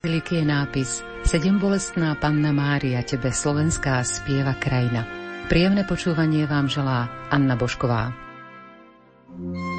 Liky je nápis Sedembolestná panna Mária, tebe slovenská spieva krajina. Príjemné počúvanie vám želá Anna Bošková. thank you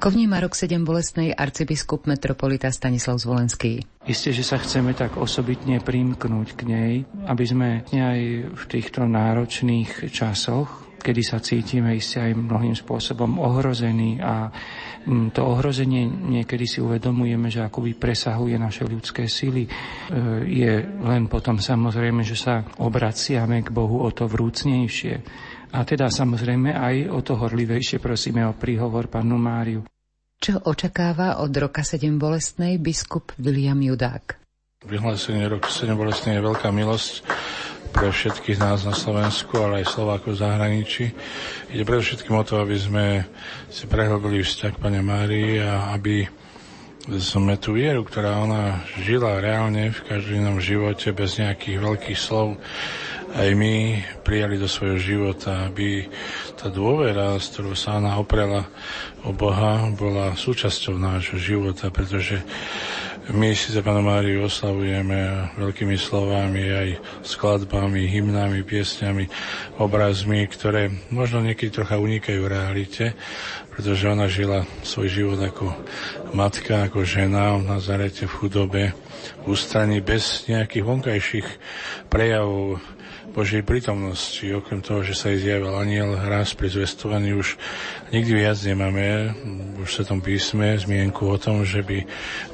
Ako vníma rok 7 bolestnej arcibiskup metropolita Stanislav Zvolenský? Isté, že sa chceme tak osobitne primknúť k nej, aby sme aj v týchto náročných časoch, kedy sa cítime iste aj mnohým spôsobom ohrození a mm, to ohrozenie niekedy si uvedomujeme, že akoby presahuje naše ľudské síly. E, je len potom samozrejme, že sa obraciame k Bohu o to vrúcnejšie. A teda samozrejme aj o to horlivejšie prosíme o príhovor panu Máriu. Čo očakáva od roka 7 bolestnej biskup William Judák? Vyhlásenie roku 7 bolestnej je veľká milosť pre všetkých nás na Slovensku, ale aj Slovákov v zahraničí. Ide predovšetkým o to, aby sme si prehlbili vzťah Pane Márii a aby sme tú vieru, ktorá ona žila reálne v každom živote bez nejakých veľkých slov, aj my prijali do svojho života, aby tá dôvera, s ktorou sa ona oprela o Boha, bola súčasťou nášho života, pretože my si za Pánu Máriu oslavujeme veľkými slovami, aj skladbami, hymnami, piesňami, obrazmi, ktoré možno niekedy trocha unikajú v realite, pretože ona žila svoj život ako matka, ako žena v Nazarete v chudobe, v ústraní bez nejakých vonkajších prejavov Božej prítomnosti, okrem toho, že sa jej zjavil aniel raz pri zvestovaní, už nikdy viac nemáme, už sa tom písme, zmienku o tom, že by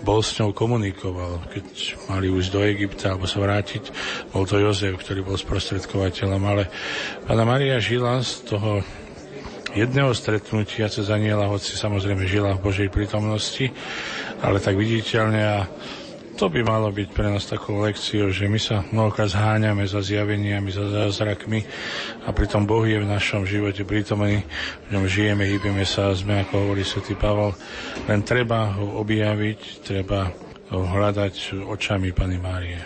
bol s ňou komunikoval. Keď mali ujsť do Egypta alebo sa vrátiť, bol to Jozef, ktorý bol sprostredkovateľom, ale Pána Maria žila z toho jedného stretnutia cez aniela, hoci samozrejme žila v Božej prítomnosti, ale tak viditeľne a to by malo byť pre nás takou lekciou, že my sa mnohokrát zháňame za zjaveniami, za zázrakmi a pritom Boh je v našom živote prítomný, v ňom žijeme, hýbeme sa sme, ako hovorí svätý Pavel, len treba ho objaviť, treba ho hľadať očami Pany Márie.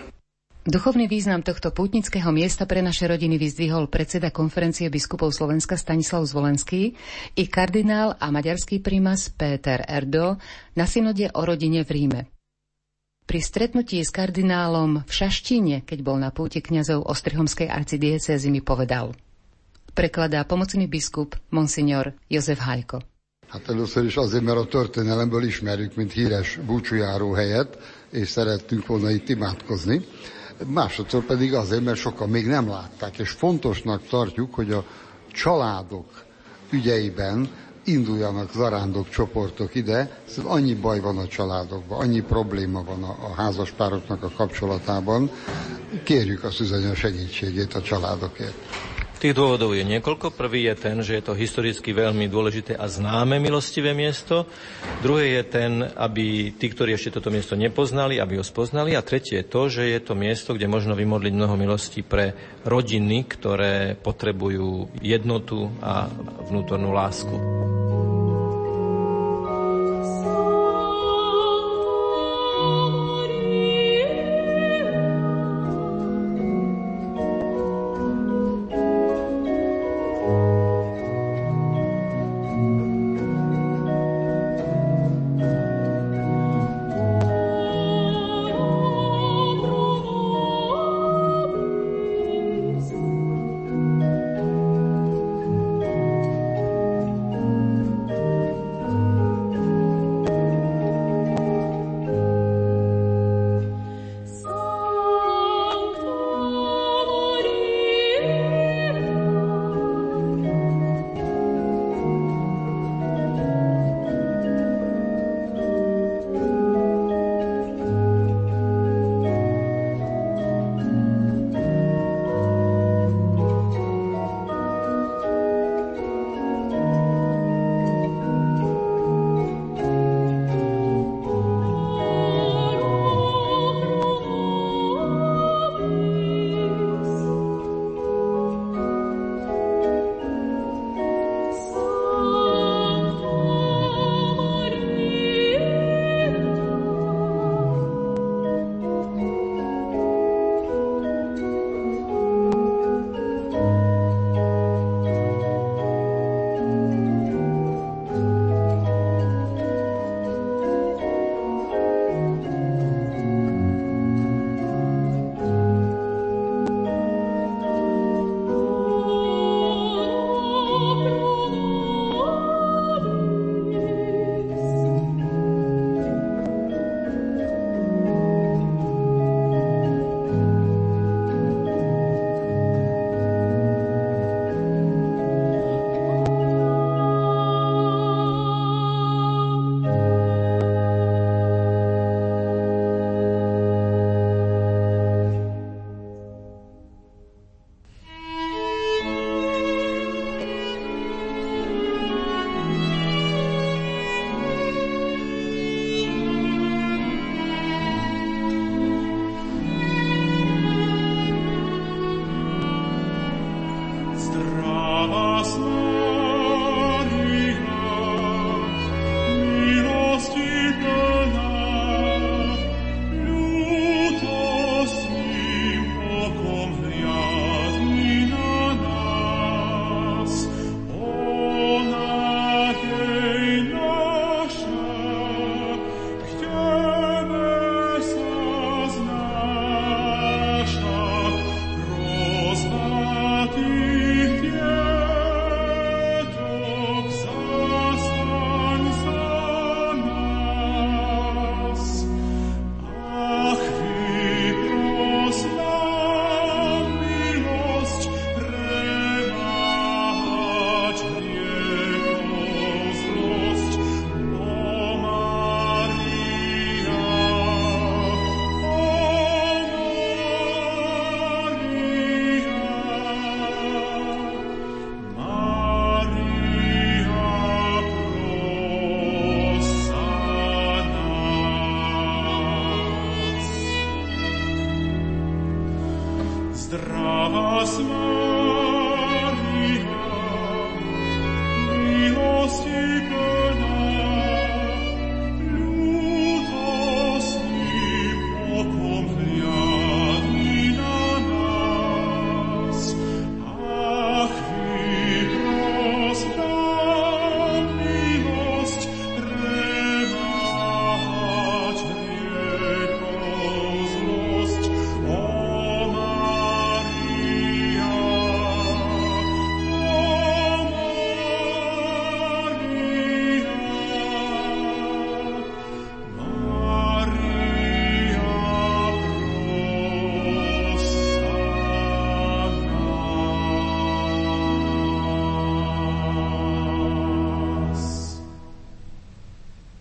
Duchovný význam tohto pútnického miesta pre naše rodiny vyzdvihol predseda konferencie biskupov Slovenska Stanislav Zvolenský i kardinál a maďarský primas Péter Erdo na synode o rodine v Ríme. Pri stretnutí s kardinálom v Šaštine, keď bol na púti kňazov Ostrihomskej arcidiecézy, mi povedal. Prekladá pomocný biskup Monsignor Jozef Hajko. Hát először is azért, mert a történelemből ismerjük, mint híres búcsújáró helyet, és szerettünk volna itt imádkozni. Másodszor pedig azért, mert sokan még nem látták, és fontosnak tartjuk, hogy a családok ügyeiben induljanak zarándok csoportok ide, szóval annyi baj van a családokban, annyi probléma van a, a házaspároknak a kapcsolatában. Kérjük a szüzanya segítségét a családokért. Tých dôvodov je niekoľko. Prvý je ten, že je to historicky veľmi dôležité a známe milostivé miesto. Druhé je ten, aby tí, ktorí ešte toto miesto nepoznali, aby ho spoznali. A tretie je to, že je to miesto, kde možno vymodliť mnoho milostí pre rodiny, ktoré potrebujú jednotu a vnútornú lásku.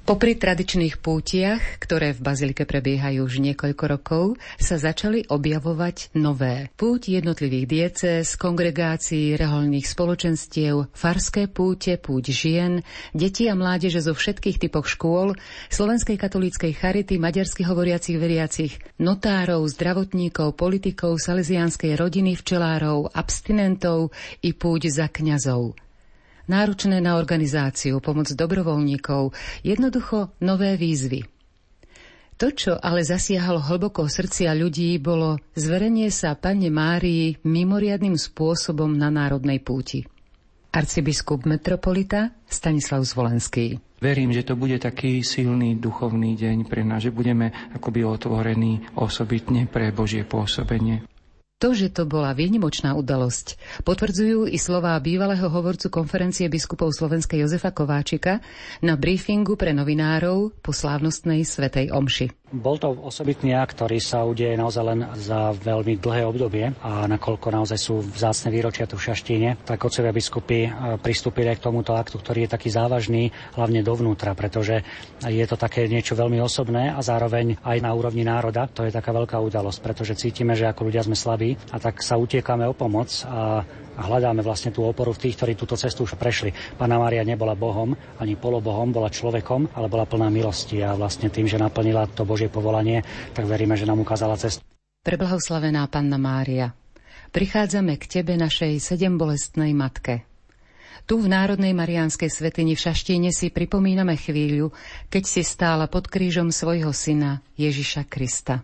Popri tradičných pútiach, ktoré v Bazilike prebiehajú už niekoľko rokov, sa začali objavovať nové. Púť jednotlivých diecéz, kongregácií, reholných spoločenstiev, farské púte, púť žien, detí a mládeže zo všetkých typov škôl, Slovenskej katolíckej charity, maďarských hovoriacich veriacich, notárov, zdravotníkov, politikov, salesianskej rodiny, včelárov, abstinentov i púť za kňazov náročné na organizáciu, pomoc dobrovoľníkov, jednoducho nové výzvy. To, čo ale zasiahalo hlboko srdcia ľudí, bolo zverenie sa Pane Márii mimoriadným spôsobom na národnej púti. Arcibiskup metropolita Stanislav Zvolenský. Verím, že to bude taký silný duchovný deň pre nás, že budeme akoby otvorení osobitne pre Božie pôsobenie. To, že to bola výnimočná udalosť, potvrdzujú i slová bývalého hovorcu konferencie biskupov Slovenskej Jozefa Kováčika na briefingu pre novinárov po slávnostnej Svetej Omši. Bol to osobitný akt, ktorý sa udeje naozaj len za veľmi dlhé obdobie a nakoľko naozaj sú vzácne výročia tu v Šaštíne, tak otcovia biskupy e, pristúpili aj k tomuto aktu, ktorý je taký závažný, hlavne dovnútra, pretože je to také niečo veľmi osobné a zároveň aj na úrovni národa. To je taká veľká udalosť, pretože cítime, že ako ľudia sme slabí a tak sa utiekame o pomoc a a hľadáme vlastne tú oporu v tých, ktorí túto cestu už prešli. Pána Mária nebola Bohom, ani polobohom, bola človekom, ale bola plná milosti a vlastne tým, že naplnila to Božie povolanie, tak veríme, že nám ukázala cestu. Preblahoslavená Panna Mária, prichádzame k Tebe, našej sedembolestnej matke. Tu v Národnej Mariánskej svetini v Šaštíne si pripomíname chvíľu, keď si stála pod krížom svojho syna Ježiša Krista.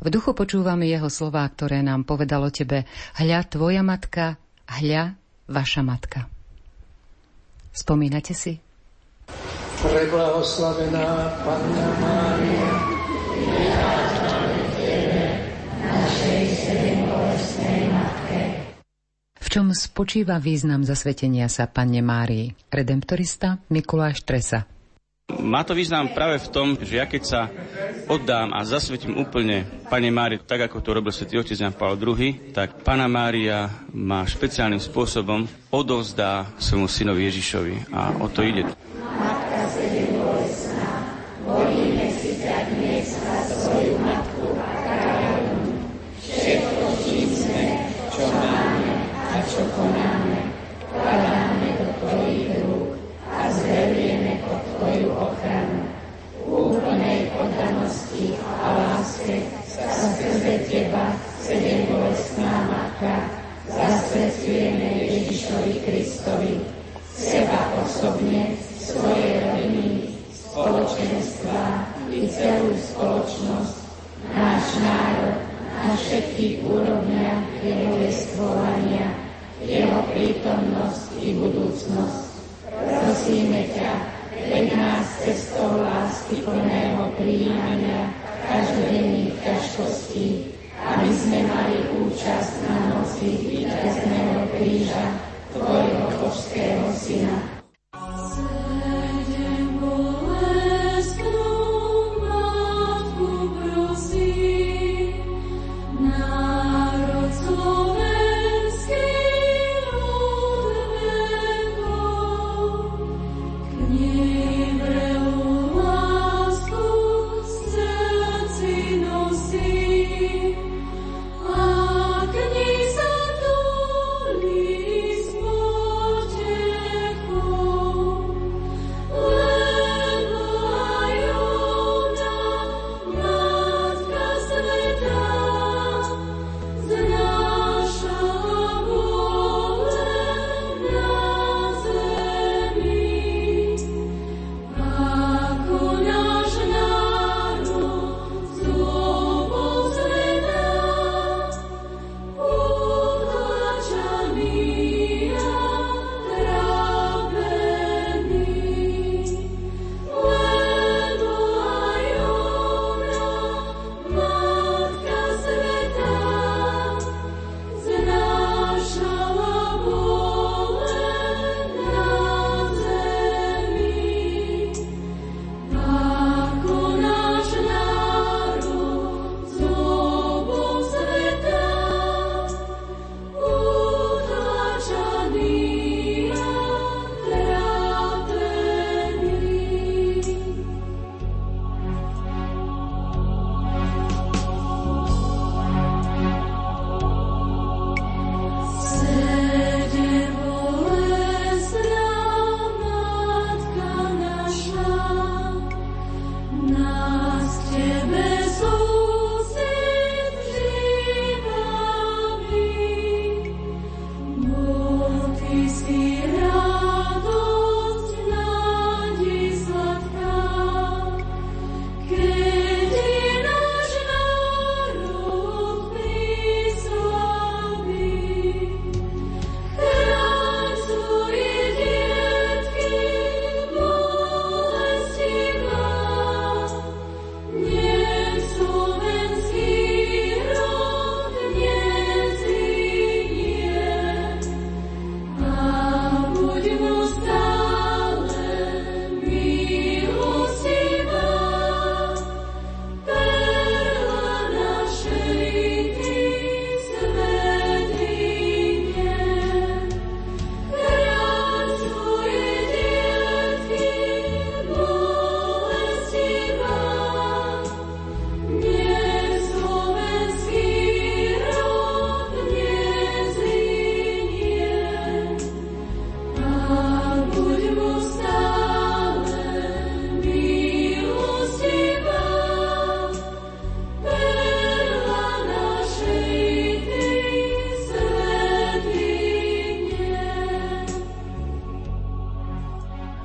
V duchu počúvame jeho slová, ktoré nám povedalo tebe Hľa tvoja matka, hľa vaša matka. Spomínate si? Preblahoslavená Panna Mária, v čom spočíva význam zasvetenia sa Panne Márii? Redemptorista Mikuláš Tresa. Má to význam práve v tom, že ja keď sa oddám a zasvetím úplne Pane Mári, tak ako to robil svätý otec Jan Pavel II, tak Pana Mária ma špeciálnym spôsobom odovzdá svojmu synovi Ježišovi. A o to ide. Matka volíme si za dnes a svoju matku a kráľovnú. Všetko, čím sme, čo máme a čo konáme, kladáme do Tvojich rúk a zverujeme pod Tvoju ochranu. Úplnej oddanosti a láske sa skrze Teba, sedem bolestná matka, zasvedcujeme Ježišovi Kristovi, seba osobne, svoje rodiny, spoločenstva i celú spoločnosť, náš národ na všetkých úrovniach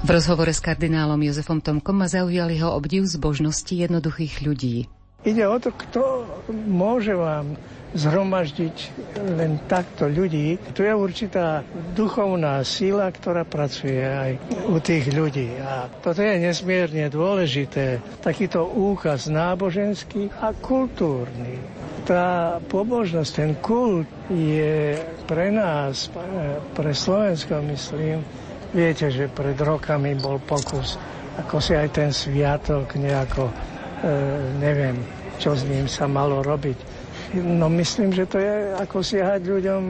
V rozhovore s kardinálom Jozefom Tomkom ma zaujal jeho obdiv zbožnosti jednoduchých ľudí. Ide o to, kto môže vám zhromaždiť len takto ľudí. Tu je určitá duchovná síla, ktorá pracuje aj u tých ľudí. A toto je nesmierne dôležité. Takýto úkaz náboženský a kultúrny. Tá pobožnosť, ten kult je pre nás, pre Slovensko, myslím, Viete, že pred rokami bol pokus, ako si aj ten sviatok nejako, e, neviem, čo s ním sa malo robiť. No myslím, že to je ako siahať ľuďom,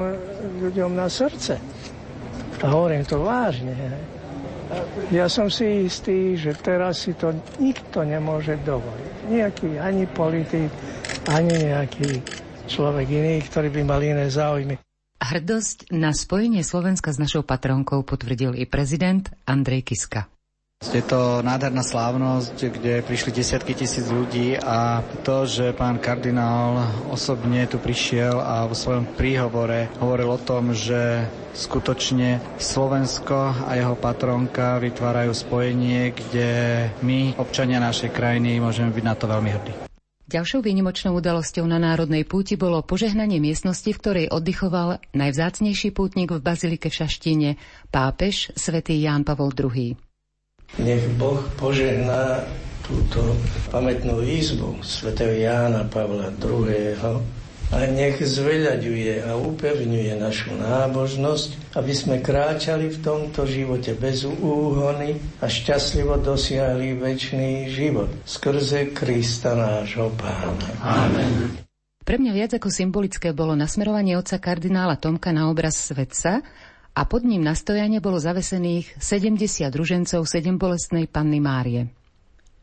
ľuďom na srdce. A hovorím to vážne. Ja som si istý, že teraz si to nikto nemôže dovoliť. Nejaký ani politik, ani nejaký človek iný, ktorý by mal iné záujmy. Hrdosť na spojenie Slovenska s našou patronkou potvrdil i prezident Andrej Kiska. Je to nádherná slávnosť, kde prišli desiatky tisíc ľudí a to, že pán kardinál osobne tu prišiel a vo svojom príhovore hovoril o tom, že skutočne Slovensko a jeho patronka vytvárajú spojenie, kde my, občania našej krajiny, môžeme byť na to veľmi hrdí. Ďalšou výnimočnou udalosťou na Národnej púti bolo požehnanie miestnosti, v ktorej oddychoval najvzácnejší pútnik v Bazilike v Šaštíne, pápež svätý Ján Pavol II. Nech Boh požehná túto pamätnú izbu svätého Jána Pavla II a nech zveľaďuje a upevňuje našu nábožnosť, aby sme kráčali v tomto živote bez úhony a šťastlivo dosiahli väčší život skrze Krista nášho Pána. Amen. Pre mňa viac ako symbolické bolo nasmerovanie otca kardinála Tomka na obraz svetca a pod ním nastojane bolo zavesených 70 ružencov sedem bolestnej panny Márie.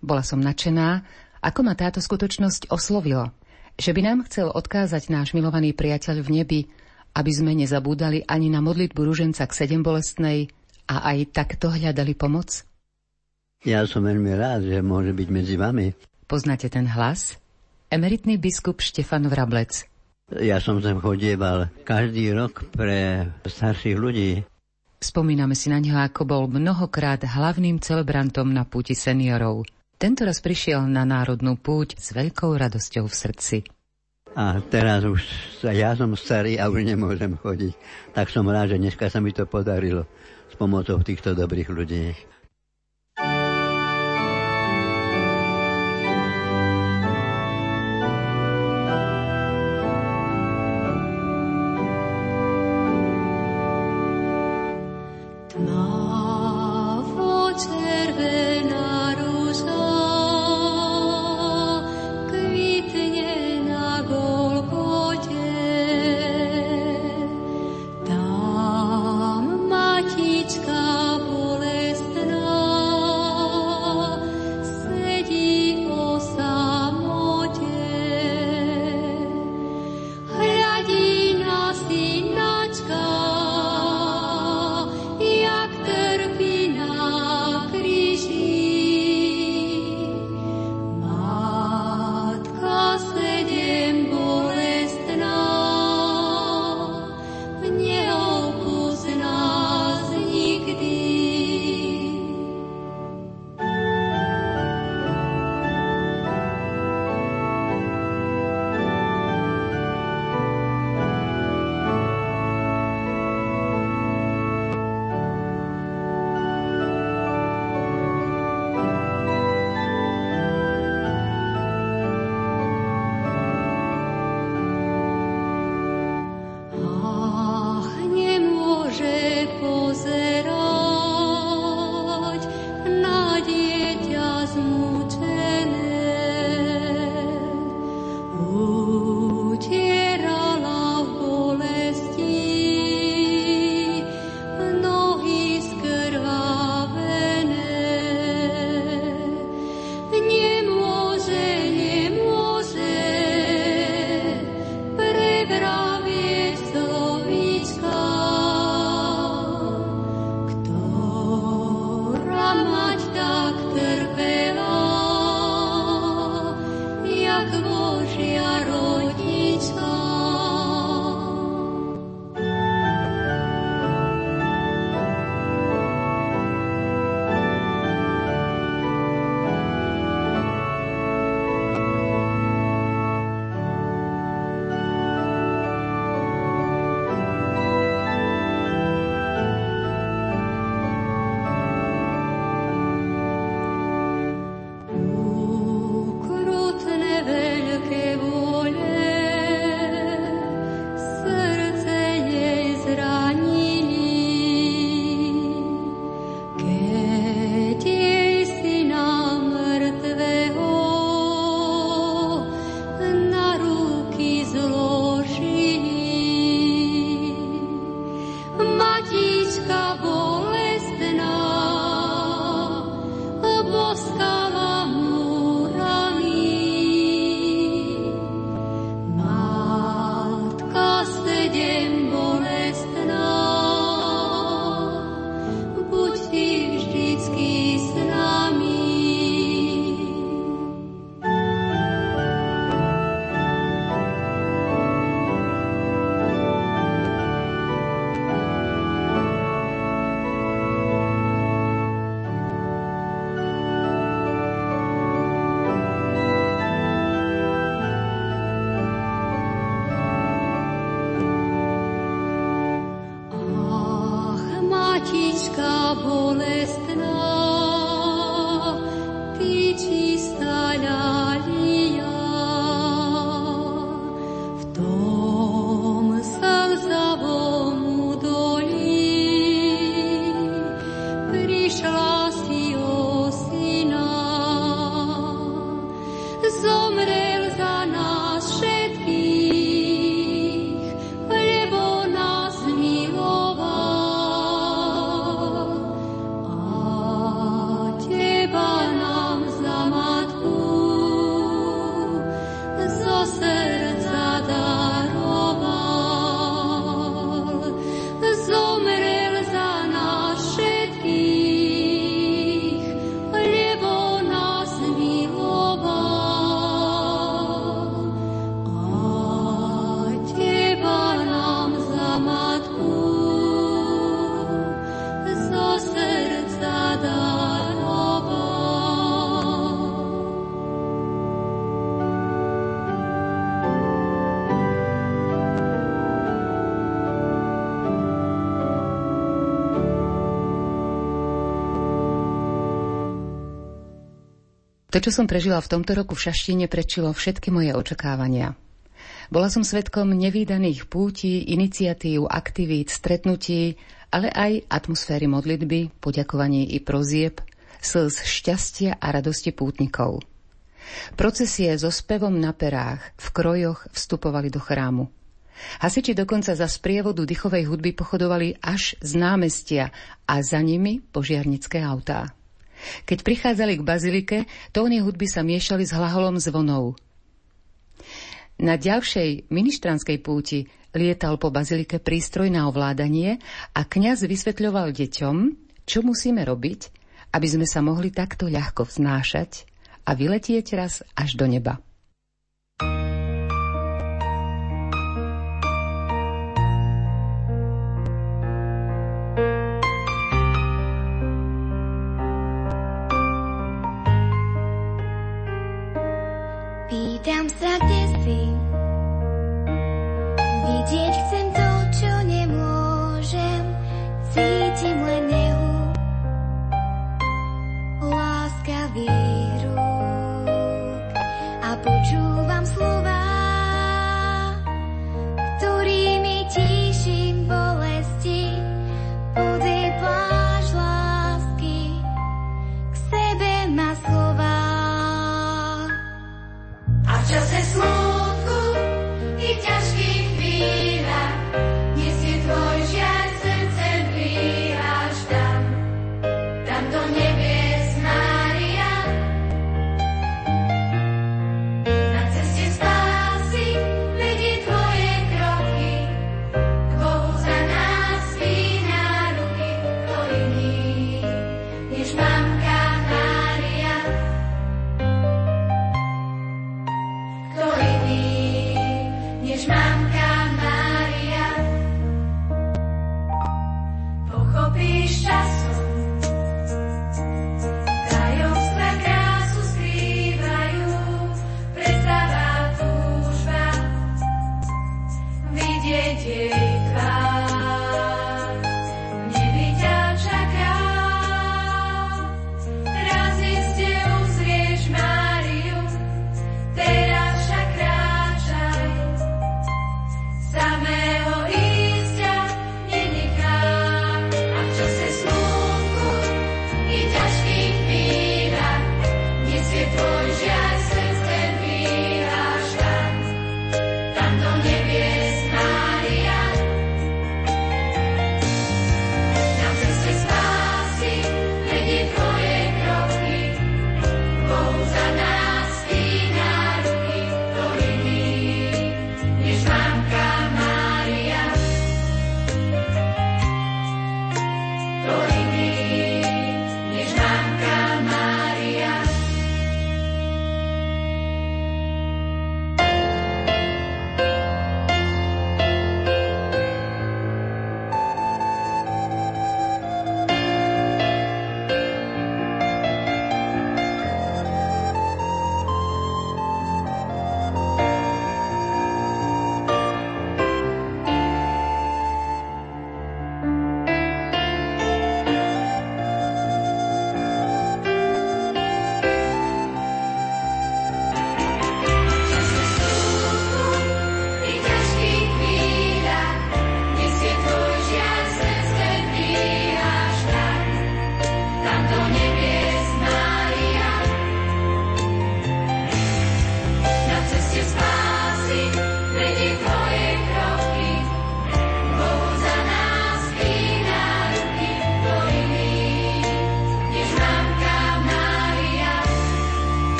Bola som nadšená, ako ma táto skutočnosť oslovila – že by nám chcel odkázať náš milovaný priateľ v nebi, aby sme nezabúdali ani na modlitbu ruženca k sedem bolestnej a aj takto hľadali pomoc? Ja som veľmi rád, že môže byť medzi vami. Poznáte ten hlas? Emeritný biskup Štefan Vrablec. Ja som sem chodieval každý rok pre starších ľudí. Spomíname si na neho, ako bol mnohokrát hlavným celebrantom na púti seniorov. Tento raz prišiel na národnú púť s veľkou radosťou v srdci. A teraz už ja som starý a už nemôžem chodiť. Tak som rád, že dneska sa mi to podarilo s pomocou týchto dobrých ľudí. Čo som prežila v tomto roku v Šaštine, prečilo všetky moje očakávania. Bola som svetkom nevýdaných pútí, iniciatív, aktivít, stretnutí, ale aj atmosféry modlitby, poďakovaní i prozieb, slz šťastia a radosti pútnikov. Procesie so spevom na perách, v krojoch vstupovali do chrámu. Hasiči dokonca za sprievodu dychovej hudby pochodovali až z námestia a za nimi požiarnické autá. Keď prichádzali k bazilike, tóny hudby sa miešali s hlaholom zvonov. Na ďalšej ministranskej púti lietal po bazilike prístroj na ovládanie a kňaz vysvetľoval deťom, čo musíme robiť, aby sme sa mohli takto ľahko vznášať a vyletieť raz až do neba. nazo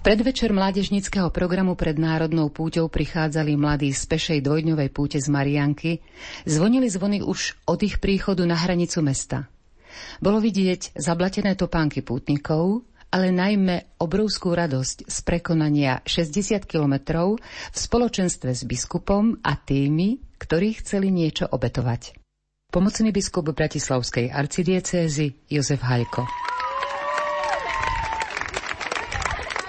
predvečer mládežnického programu pred Národnou púťou prichádzali mladí z pešej dvojdňovej púte z Marianky, zvonili zvony už od ich príchodu na hranicu mesta. Bolo vidieť zablatené topánky pútnikov, ale najmä obrovskú radosť z prekonania 60 kilometrov v spoločenstve s biskupom a tými, ktorí chceli niečo obetovať. Pomocný biskup Bratislavskej arcidiecézy Jozef Hajko.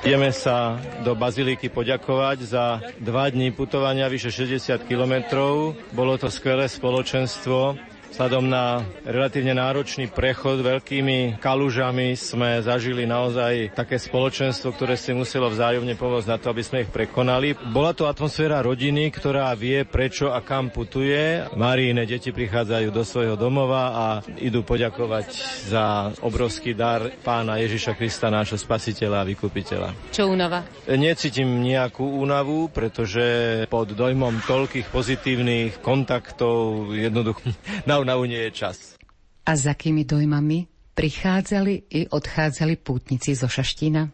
Ideme sa do Baziliky poďakovať za dva dní putovania vyše 60 kilometrov. Bolo to skvelé spoločenstvo Vzhľadom na relatívne náročný prechod veľkými kalužami sme zažili naozaj také spoločenstvo, ktoré si muselo vzájomne pomôcť na to, aby sme ich prekonali. Bola to atmosféra rodiny, ktorá vie prečo a kam putuje. Maríne deti prichádzajú do svojho domova a idú poďakovať za obrovský dar pána Ježiša Krista, nášho spasiteľa a vykupiteľa. Čo únava? Necítim nejakú únavu, pretože pod dojmom toľkých pozitívnych kontaktov jednoducho na únavu nie je čas. A za akými dojmami prichádzali i odchádzali pútnici zo Šaštína?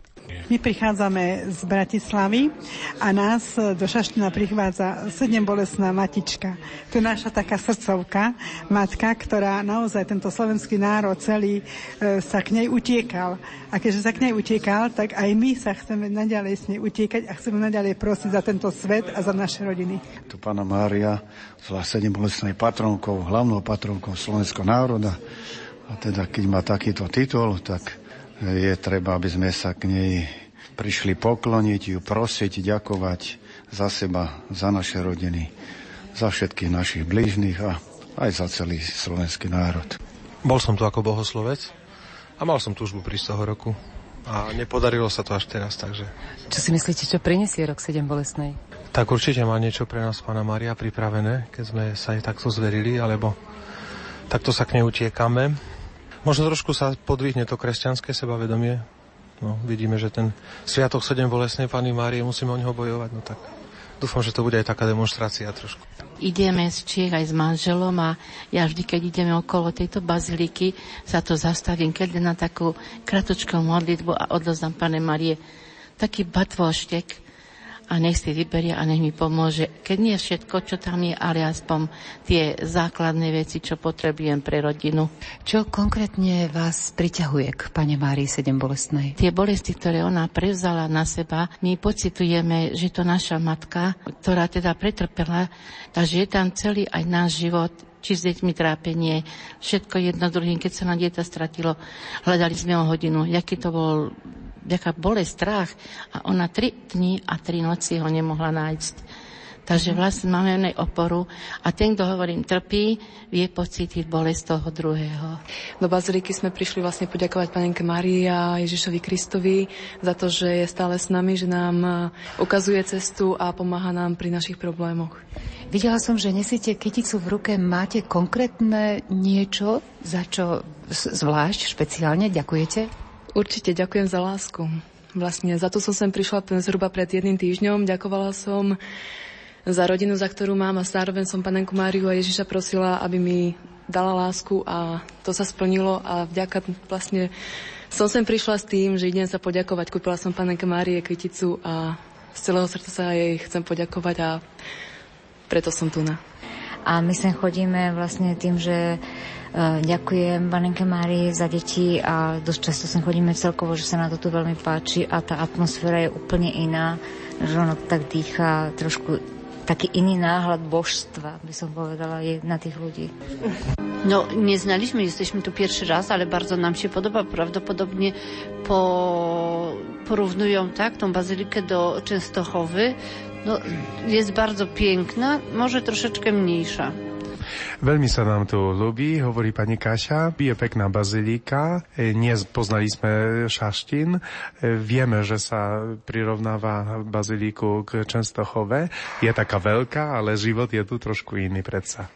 My prichádzame z Bratislavy a nás do Šaština prichádza sedem bolesná matička. To je naša taká srdcovka, matka, ktorá naozaj tento slovenský národ celý e, sa k nej utiekal. A keďže sa k nej utiekal, tak aj my sa chceme naďalej s nej utiekať a chceme naďalej prosiť za tento svet a za naše rodiny. Tu pána Mária, zvlášť sedem bolestnej patronkou, hlavnou patronkou slovenského národa. A teda, keď má takýto titul, tak je treba, aby sme sa k nej prišli pokloniť, ju prosiť, ďakovať za seba, za naše rodiny, za všetkých našich blížnych a aj za celý slovenský národ. Bol som tu ako bohoslovec a mal som túžbu prísť toho roku. A nepodarilo sa to až teraz, takže... Čo si myslíte, čo prinesie rok 7 bolesnej? Tak určite má niečo pre nás Pána Maria pripravené, keď sme sa jej takto zverili, alebo takto sa k nej utiekame. Možno trošku sa podvihne to kresťanské sebavedomie. No, vidíme, že ten Sviatok 7 bolesnej Pany Márie, musíme o neho bojovať, no tak dúfam, že to bude aj taká demonstrácia trošku. Ideme z Čiech aj s manželom a ja vždy, keď ideme okolo tejto baziliky, sa to zastavím, keď na takú kratočkú modlitbu a odlozdám Pane Marie taký batvoštek, a nech si vyberie a nech mi pomôže. Keď nie všetko, čo tam je, ale aspoň tie základné veci, čo potrebujem pre rodinu. Čo konkrétne vás priťahuje k Pane Márii sedem bolestnej? Tie bolesti, ktoré ona prevzala na seba, my pocitujeme, že to naša matka, ktorá teda pretrpela, takže je tam celý aj náš život, či s deťmi trápenie, všetko jedno druhým, keď sa na dieťa stratilo, hľadali sme o hodinu, jaký to bol jaká bole strach a ona tri dní a tri noci ho nemohla nájsť. Takže mhm. vlastne máme nej oporu a ten, kto hovorím trpí, vie pocítiť bolesť toho druhého. Do Baziliky sme prišli vlastne poďakovať Panenke Márii a Ježišovi Kristovi za to, že je stále s nami, že nám e, ukazuje cestu a pomáha nám pri našich problémoch. Videla som, že nesíte kyticu v ruke. Máte konkrétne niečo, za čo zvlášť špeciálne ďakujete? Určite ďakujem za lásku. Vlastne za to som sem prišla zhruba pred jedným týždňom. Ďakovala som za rodinu, za ktorú mám a zároveň som panenku Máriu a Ježiša prosila, aby mi dala lásku a to sa splnilo a vďaka vlastne som sem prišla s tým, že idem sa poďakovať. Kúpila som panenke Márie kviticu a z celého srdca sa jej chcem poďakovať a preto som tu na. A my sem chodíme vlastne tým, že ďakujem Banenke Márii za deti a dosť často sem chodíme celkovo, že sa na to tu veľmi páči a tá atmosféra je úplne iná, že ono tak dýcha trošku taký iný náhľad božstva, by som povedala, je na tých ľudí. No, nie znaliśmy, jesteśmy tu pierwszy raz, ale bardzo nam się podoba. Prawdopodobnie po, porównują tak tą bazylikę do Częstochowy. No, jest bardzo piękna, może troszeczkę mniejsza. Veľmi sa nám tu ľubí, hovorí pani Kaša. Je pekná bazilika, nepoznali sme Šaštín. Vieme, že sa prirovnáva bazilíku k Čenstochove. Je taká veľká, ale život je tu trošku iný predsa.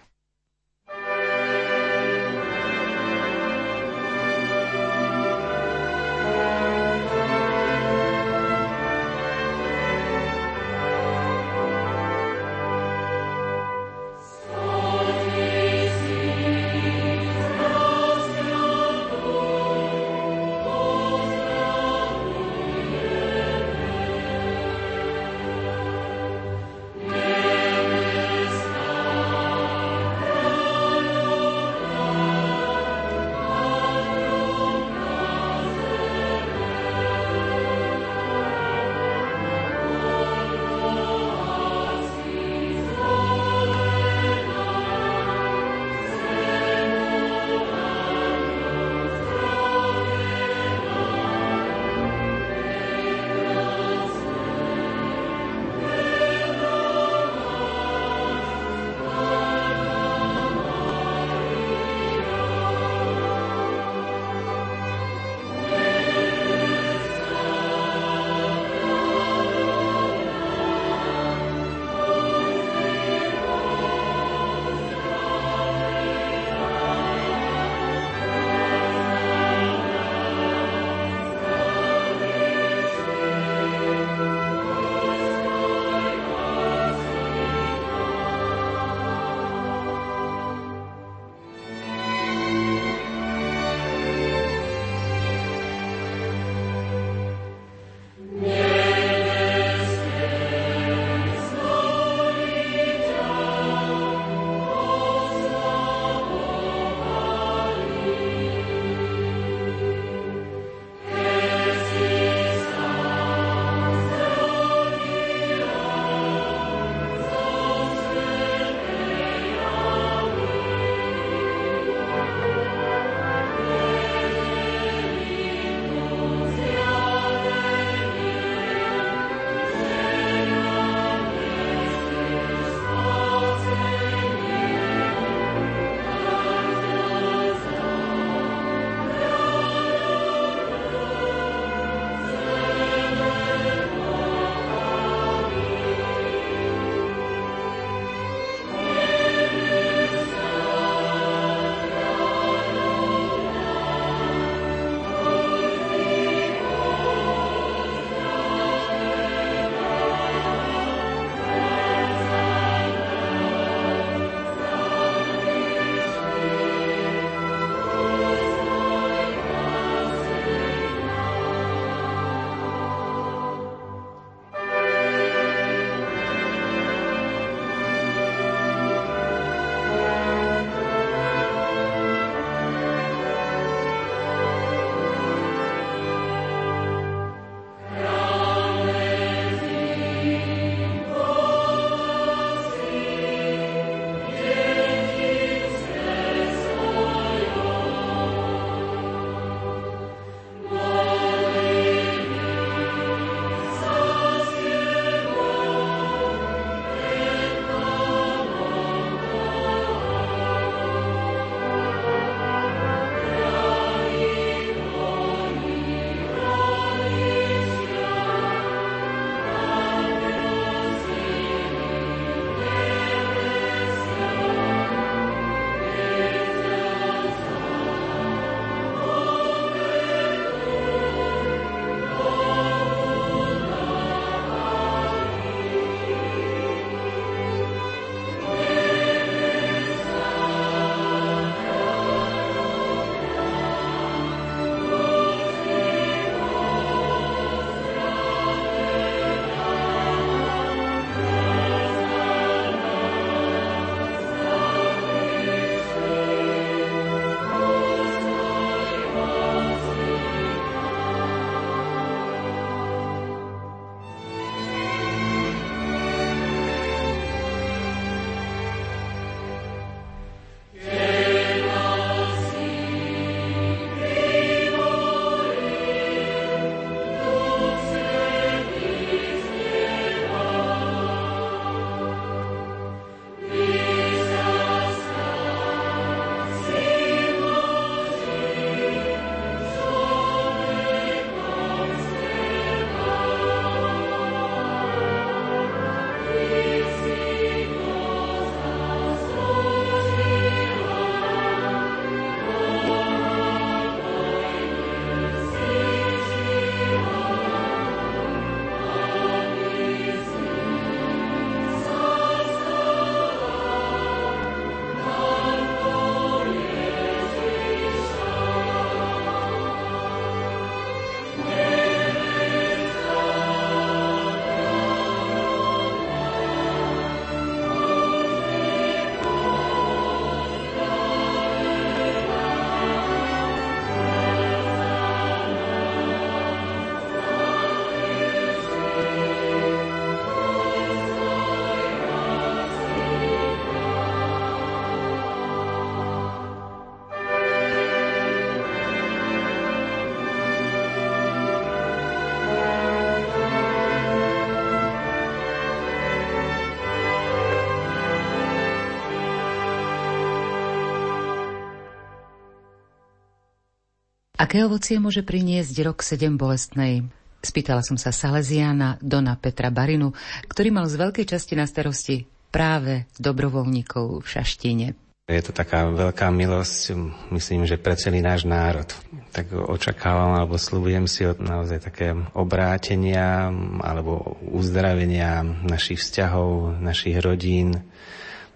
Aké ovocie môže priniesť rok 7 bolestnej? Spýtala som sa Salesiana Dona Petra Barinu, ktorý mal z veľkej časti na starosti práve dobrovoľníkov v Šaštine. Je to taká veľká milosť, myslím, že pre celý náš národ. Tak očakávam alebo slúbujem si od naozaj také obrátenia alebo uzdravenia našich vzťahov, našich rodín,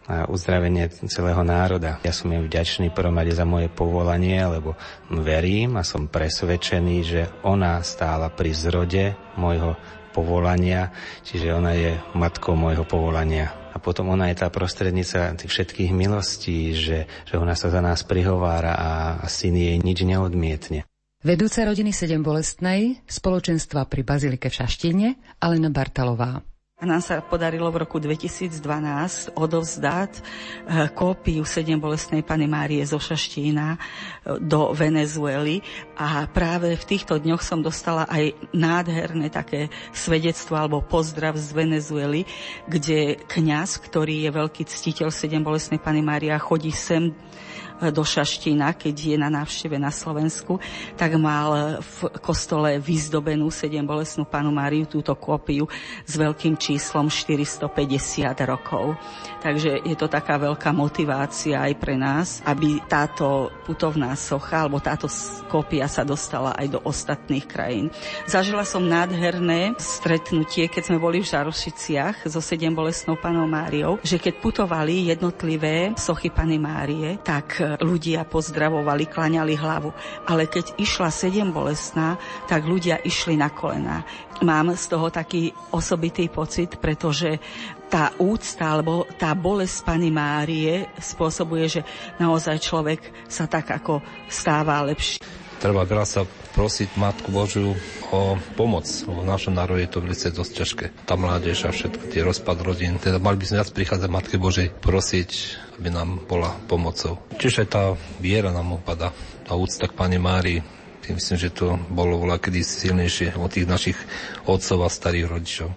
a uzdravenie celého národa. Ja som im vďačný prvom rade za moje povolanie, lebo verím a som presvedčený, že ona stála pri zrode môjho povolania, čiže ona je matkou môjho povolania. A potom ona je tá prostrednica tých všetkých milostí, že, že ona sa za nás prihovára a, a syn jej nič neodmietne. Vedúca rodiny Sedem bolestnej, spoločenstva pri Bazilike v Šaštine, Alena Bartalová. A nám sa podarilo v roku 2012 odovzdať eh, kópiu sedem bolestnej Pany Márie zo Šaštína eh, do Venezuely. A práve v týchto dňoch som dostala aj nádherné také svedectvo alebo pozdrav z Venezuely, kde kňaz, ktorý je veľký ctiteľ sedem bolestnej Pany Mária, chodí sem do Šaštína, keď je na návšteve na Slovensku, tak mal v kostole vyzdobenú sedem bolesnú panu Máriu túto kópiu s veľkým číslom 450 rokov. Takže je to taká veľká motivácia aj pre nás, aby táto putovná socha alebo táto kópia sa dostala aj do ostatných krajín. Zažila som nádherné stretnutie, keď sme boli v Žarošiciach so sedem bolesnou panou Máriou, že keď putovali jednotlivé sochy Pany Márie, tak ľudia pozdravovali, klaňali hlavu. Ale keď išla sedem bolestná, tak ľudia išli na kolená. Mám z toho taký osobitý pocit, pretože tá úcta alebo tá bolesť Pany Márie spôsobuje, že naozaj človek sa tak ako stáva lepší. Treba veľa sa prosiť Matku Božiu o pomoc, lebo v našom národe je to veľmi dosť ťažké. Tá mládež a všetky tie rozpad rodín. Teda mali by sme viac prichádzať Matke Božej prosiť, aby nám bola pomocou. Čiže tá viera nám opada, tá úcta k Pane Márii, myslím, že to bolo voľa kedy silnejšie od tých našich otcov a starých rodičov.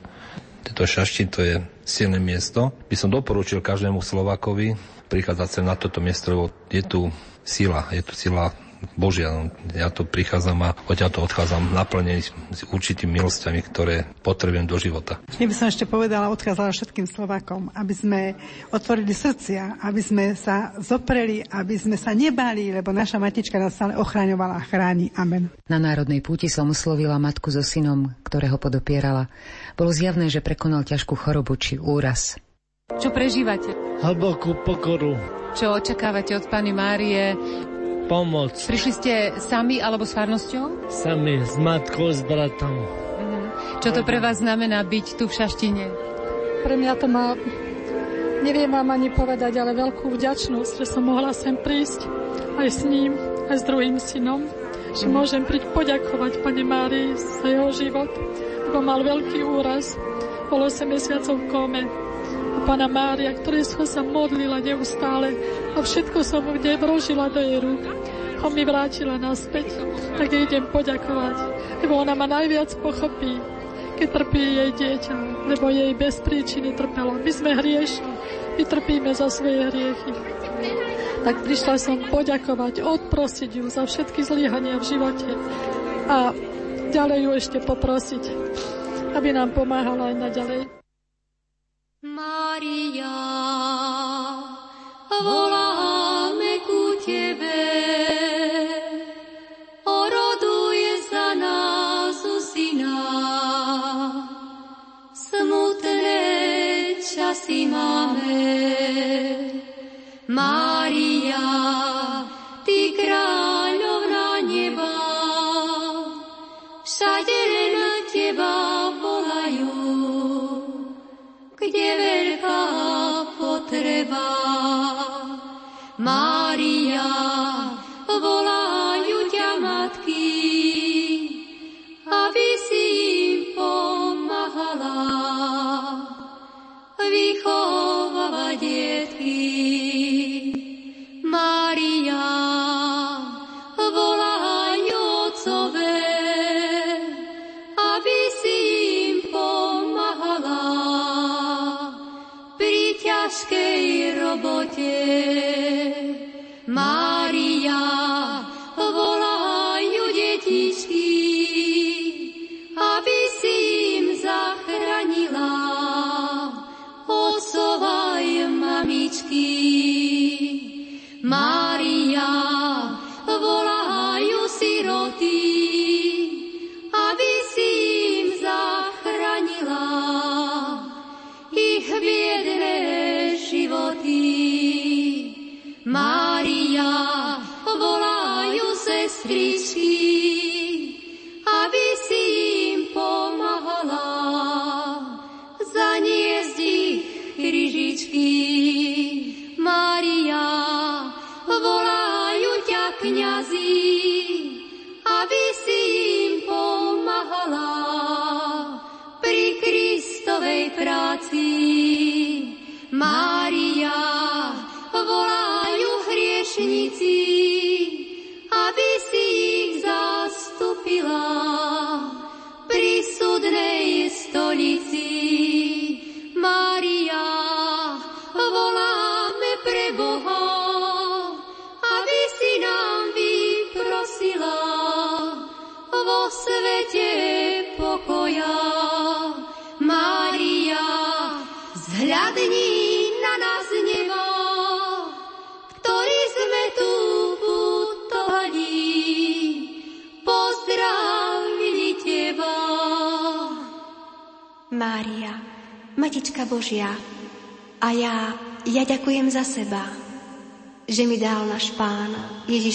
Tento šaštín to je silné miesto. By som doporučil každému Slovákovi prichádzať sa na toto miesto, lebo je tu sila, je tu sila Božia. Ja to prichádzam a odtiaľ to odchádzam naplnený s určitými milosťami, ktoré potrebujem do života. Ja by som ešte povedala, odkázala všetkým Slovákom, aby sme otvorili srdcia, aby sme sa zopreli, aby sme sa nebali, lebo naša matička nás stále ochraňovala a chráni. Amen. Na národnej púti som uslovila matku so synom, ktorého podopierala. Bolo zjavné, že prekonal ťažkú chorobu či úraz. Čo prežívate? Hlbokú pokoru. Čo očakávate od Pany Márie? Pomoc. Prišli ste sami alebo s farnosťou? Sami, s matkou, s bratom. Uh-huh. Čo to pre vás znamená byť tu v Šaštine? Pre mňa to má, neviem vám ani povedať, ale veľkú vďačnosť, že som mohla sem prísť aj s ním, aj s druhým synom, že uh-huh. môžem príť poďakovať Pane Márii za jeho život, lebo mal veľký úraz, bol 8 mesiacov v kome Pana Mária, ktorej som sa modlila neustále a všetko som kde vložila do jej rúk. On mi vrátila naspäť, tak jej idem poďakovať, lebo ona ma najviac pochopí, keď trpí jej dieťa, lebo jej bez príčiny trpelo. My sme hriešni, my trpíme za svoje hriechy. Tak prišla som poďakovať, odprosiť ju za všetky zlyhania v živote a ďalej ju ešte poprosiť, aby nám pomáhala aj naďalej. Maria, voláme ku Tebe, oroduje za nás Syna. Smutné časy máme, Mária, potreba. Mária,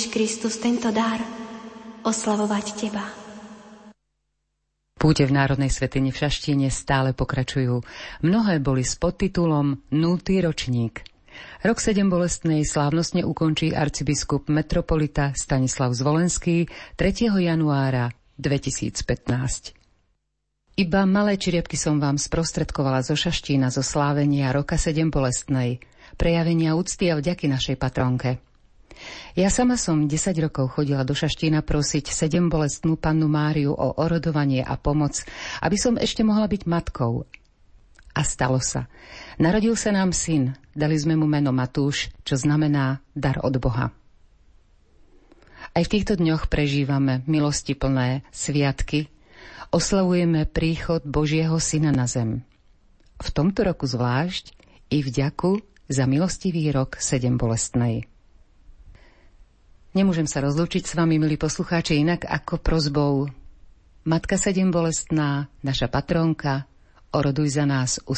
Ježiš Kristus tento dar oslavovať Teba. Púte v Národnej svetine v Šaštine stále pokračujú. Mnohé boli s podtitulom Nultý ročník. Rok 7 bolestnej slávnostne ukončí arcibiskup metropolita Stanislav Zvolenský 3. januára 2015. Iba malé čiriepky som vám sprostredkovala zo Šaštína zo slávenia roka 7 bolestnej, prejavenia úcty a vďaky našej patronke. Ja sama som 10 rokov chodila do Šaštína prosiť 7 bolestnú pannu Máriu o orodovanie a pomoc, aby som ešte mohla byť matkou. A stalo sa. Narodil sa nám syn, dali sme mu meno Matúš, čo znamená dar od Boha. Aj v týchto dňoch prežívame milosti plné sviatky, oslavujeme príchod Božieho Syna na zem. V tomto roku zvlášť i vďaku za milostivý rok sedem bolestnej. Nemôžem sa rozlúčiť s vami, milí poslucháči, inak ako prozbou. Matka sedem bolestná, naša patrónka, oroduj za nás u